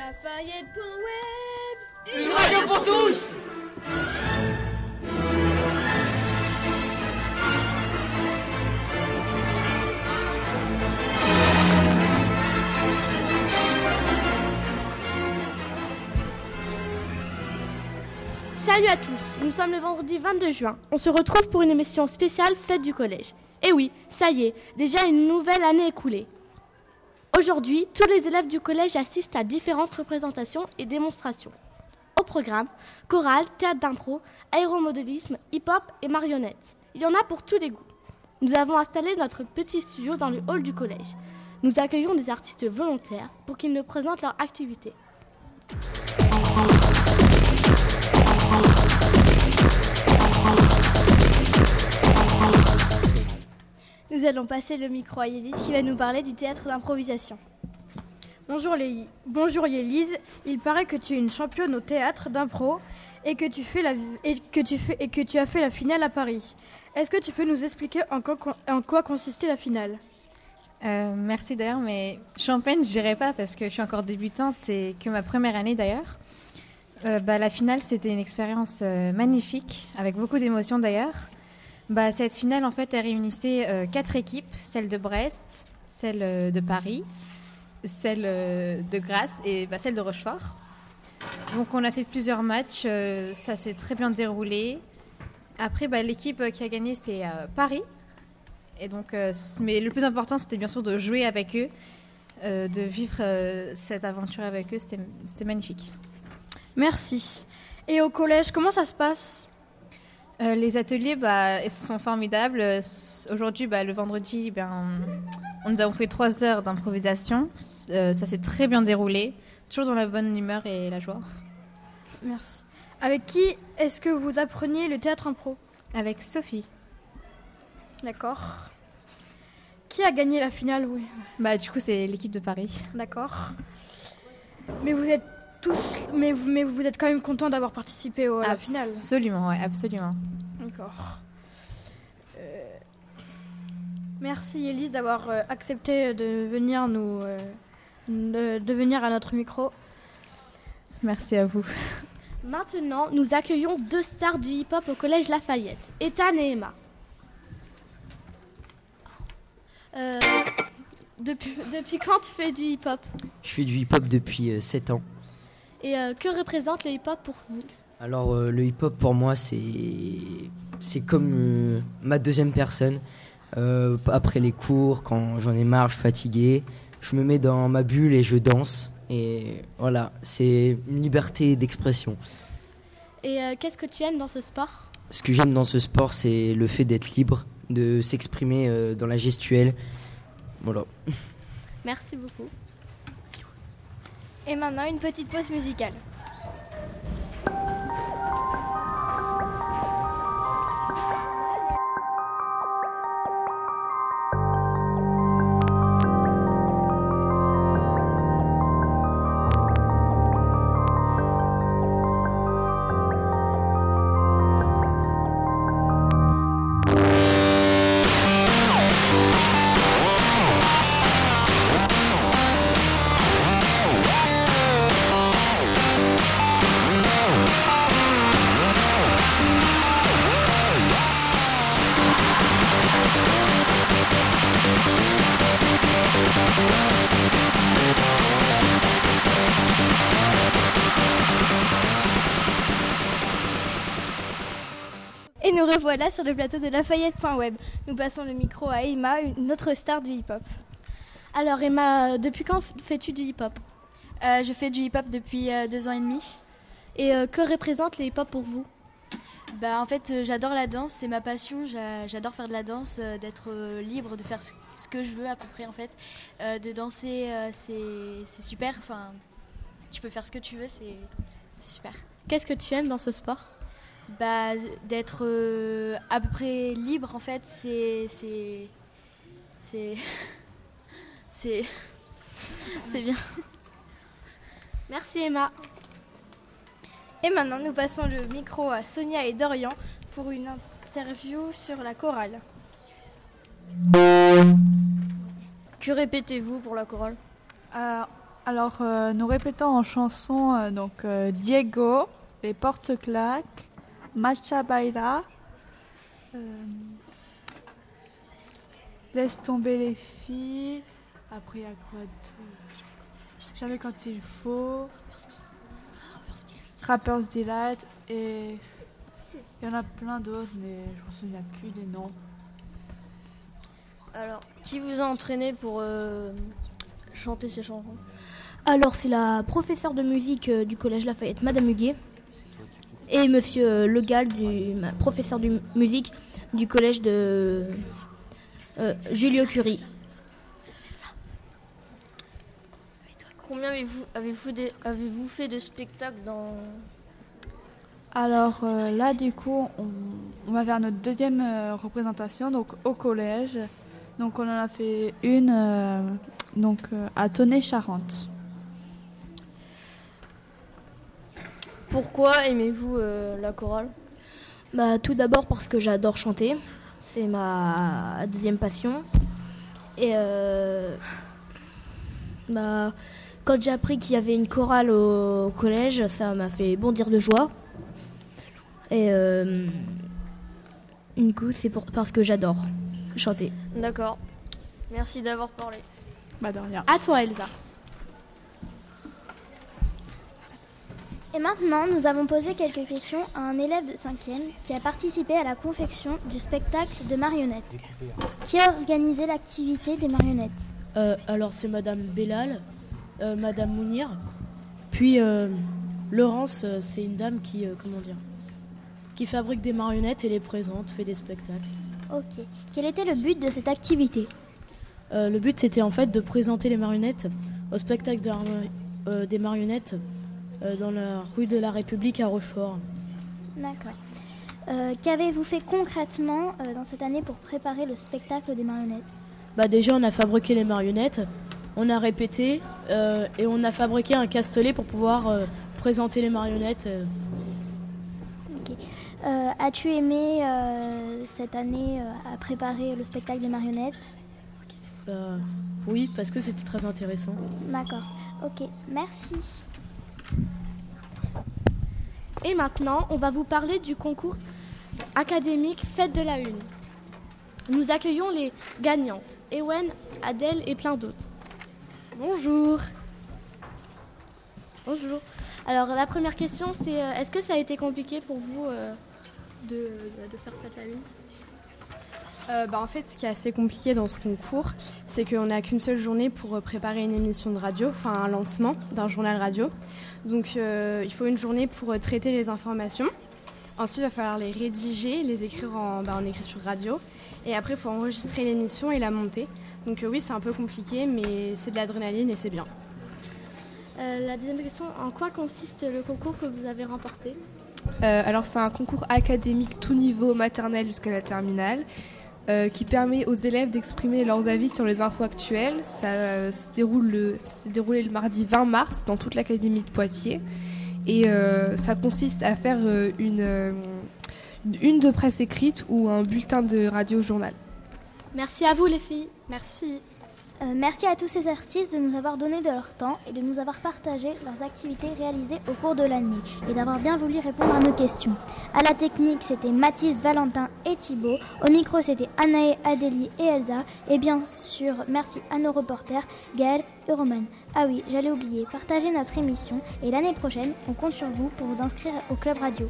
Lafayette.web Une radio pour tous Salut à tous, nous sommes le vendredi 22 juin. On se retrouve pour une émission spéciale Fête du collège. Et oui, ça y est, déjà une nouvelle année écoulée. Aujourd'hui, tous les élèves du collège assistent à différentes représentations et démonstrations. Au programme, chorale, théâtre d'impro, aéromodélisme, hip-hop et marionnettes. Il y en a pour tous les goûts. Nous avons installé notre petit studio dans le hall du collège. Nous accueillons des artistes volontaires pour qu'ils nous présentent leur activité. Nous allons passer le micro à Yélise qui va nous parler du théâtre d'improvisation. Bonjour, Léi. Bonjour Yélise. Il paraît que tu es une championne au théâtre d'impro et que tu fais la et que tu fais et que tu as fait la finale à Paris. Est-ce que tu peux nous expliquer en quoi, en quoi consistait la finale? Euh, merci d'ailleurs, mais championne, je dirais pas parce que je suis encore débutante, c'est que ma première année d'ailleurs. Euh, bah, la finale, c'était une expérience euh, magnifique, avec beaucoup d'émotions d'ailleurs. Bah, cette finale, en fait, elle réunissait euh, quatre équipes, celle de Brest, celle euh, de Paris, celle euh, de Grasse et bah, celle de Rochefort. Donc on a fait plusieurs matchs, ça s'est très bien déroulé. Après, bah, l'équipe qui a gagné, c'est Paris. Et donc, mais le plus important, c'était bien sûr de jouer avec eux, de vivre cette aventure avec eux. C'était magnifique. Merci. Et au collège, comment ça se passe? Euh, les ateliers bah, ils sont formidables. Euh, Aujourd'hui, bah, le vendredi, ben, on, nous avons fait trois heures d'improvisation. Euh, ça s'est très bien déroulé, toujours dans la bonne humeur et la joie. Merci. Avec qui est-ce que vous appreniez le théâtre impro? Avec Sophie. D'accord. Qui a gagné la finale? Oui. Bah, du coup, c'est l'équipe de Paris. D'accord. Mais vous êtes tous, mais vous, mais vous êtes quand même content d'avoir participé au- à la finale. Absolument, ouais, absolument. D'accord. Euh, Merci Elise d'avoir euh, accepté de venir nous, euh, de, de venir à notre micro. Merci à vous. Maintenant, nous accueillons deux stars du hip-hop au collège Lafayette, Ethan et Emma. Euh, depuis, depuis quand tu fais du hip-hop? Je fais du hip-hop depuis 7 ans. Et euh, que représente le hip-hop pour vous? Alors euh, le hip-hop pour moi c'est c'est comme euh, ma deuxième personne. Après les cours, quand j'en ai marre, je suis fatigué, je me mets dans ma bulle et je danse. Et voilà, c'est une liberté d'expression. Et qu'est-ce que tu aimes dans ce sport? Ce que j'aime dans ce sport, c'est le fait d'être libre, de s'exprimer dans la gestuelle. Voilà. Merci beaucoup. Et maintenant, une petite pause musicale. Revoilà sur le plateau de Lafayette.web. Nous passons le micro à Emma, une autre star du hip-hop. Alors Emma, euh, depuis quand fais-tu du hip-hop? Euh, je fais du hip-hop depuis euh, deux ans et demi. Et euh, que représente le hip-hop pour vous? Bah, en fait, euh, j'adore la danse, c'est ma passion. j'a- J'adore faire de la danse, euh, d'être euh, libre, de faire ce que je veux à peu près en fait. Euh, de danser, euh, c'est super. Enfin, tu peux faire ce que tu veux, c'est super. Qu'est-ce que tu aimes dans ce sport? Bah, d'être euh, à peu près libre en fait, c'est c'est c'est c'est bien. Merci Emma. Et maintenant, nous passons le micro à Sonia et Dorian pour une interview sur la chorale. Que répétez-vous pour la chorale? Euh, Alors, euh, nous répétons en chanson donc Diego, les portes claques, Macha Baila, euh, Laisse tomber les filles. Après, il y a quoi de... Jamais quand il faut. Rapper's Delight. Et il y en a plein d'autres, mais je me souviens plus des noms. Alors, qui vous a entraîné pour euh, chanter ces chansons? Alors, c'est la professeure de musique euh, du collège Lafayette, Madame Huguet, et Monsieur euh, Legal, du, ma- professeur de musique du collège de euh, Julio Curie. Combien avez-vous fait de spectacles dans Alors euh, là, du coup, on, on va vers notre deuxième euh, représentation, donc au collège. Donc on en a fait une euh, donc, euh, à Tonnet-Charente. Pourquoi aimez-vous euh, la chorale? Bah, tout d'abord parce que j'adore chanter, c'est ma deuxième passion. Et euh, bah, quand j'ai appris qu'il y avait une chorale au collège, ça m'a fait bondir de joie. Et euh, du coup, c'est pour- parce que j'adore chanter. D'accord. Merci d'avoir parlé. Bah de rien. À toi, Elsa. Et maintenant, nous avons posé quelques questions à un élève de 5e qui a participé à la confection du spectacle de marionnettes. Qui a organisé l'activité des marionnettes Euh, alors c'est Madame Bellal, euh, Madame Mounir, puis euh, Laurence, euh, c'est une dame qui, comment dire, qui fabrique des marionnettes et les présente, fait des spectacles. Ok. Quel était le but de cette activité le but c'était en fait de présenter les marionnettes au spectacle de des marionnettes dans la rue de la République à Rochefort. D'accord. Euh, Qu'avez-vous fait concrètement euh, dans cette année pour préparer le spectacle des marionnettes? Bah déjà on a fabriqué les marionnettes, on a répété euh, et on a fabriqué un castelet pour pouvoir euh, présenter les marionnettes. euh. Ok. Euh, As-tu aimé euh, cette année euh, à préparer le spectacle des marionnettes? Oui, parce que c'était très intéressant. D'accord. Ok. Merci. Et maintenant, on va vous parler du concours académique Fête de la Une. Nous accueillons les gagnantes, Ewen, Adèle et plein d'autres. Bonjour. Bonjour. Alors la première question, c'est euh, est-ce que ça a été compliqué pour vous euh, de, de faire Fête de la Une? Euh, bah, en fait, ce qui est assez compliqué dans ce concours, c'est qu'on n'a qu'une seule journée pour euh, préparer une émission de radio, enfin un lancement d'un journal radio. Donc euh, il faut une journée pour traiter les informations. Ensuite, il va falloir les rédiger, les écrire en, bah, en écriture radio. Et après, il faut enregistrer l'émission et la monter. Donc euh, oui, c'est un peu compliqué, mais c'est de l'adrénaline et c'est bien. Euh, La deuxième question, en quoi consiste le concours que vous avez remporté? Euh, alors c'est un concours académique tout niveau maternel jusqu'à la terminale euh, qui permet aux élèves d'exprimer leurs avis sur les infos actuelles. Ça, euh, s'est déroulé le mardi 20 mars dans toute l'académie de Poitiers et euh, ça consiste à faire une, une une de presse écrite ou un bulletin de radio-journal. Merci à vous les filles. Merci. Euh, merci à tous ces artistes de nous avoir donné de leur temps et de nous avoir partagé leurs activités réalisées au cours de l'année et d'avoir bien voulu répondre à nos questions. À la technique, c'était Mathis, Valentin et Thibaut. Au micro, c'était Anaë, Adélie et Elsa. Et bien sûr, merci à nos reporters Gaël et Roman. Ah oui, j'allais oublier, partagez notre émission et l'année prochaine, on compte sur vous pour vous inscrire au Club Radio.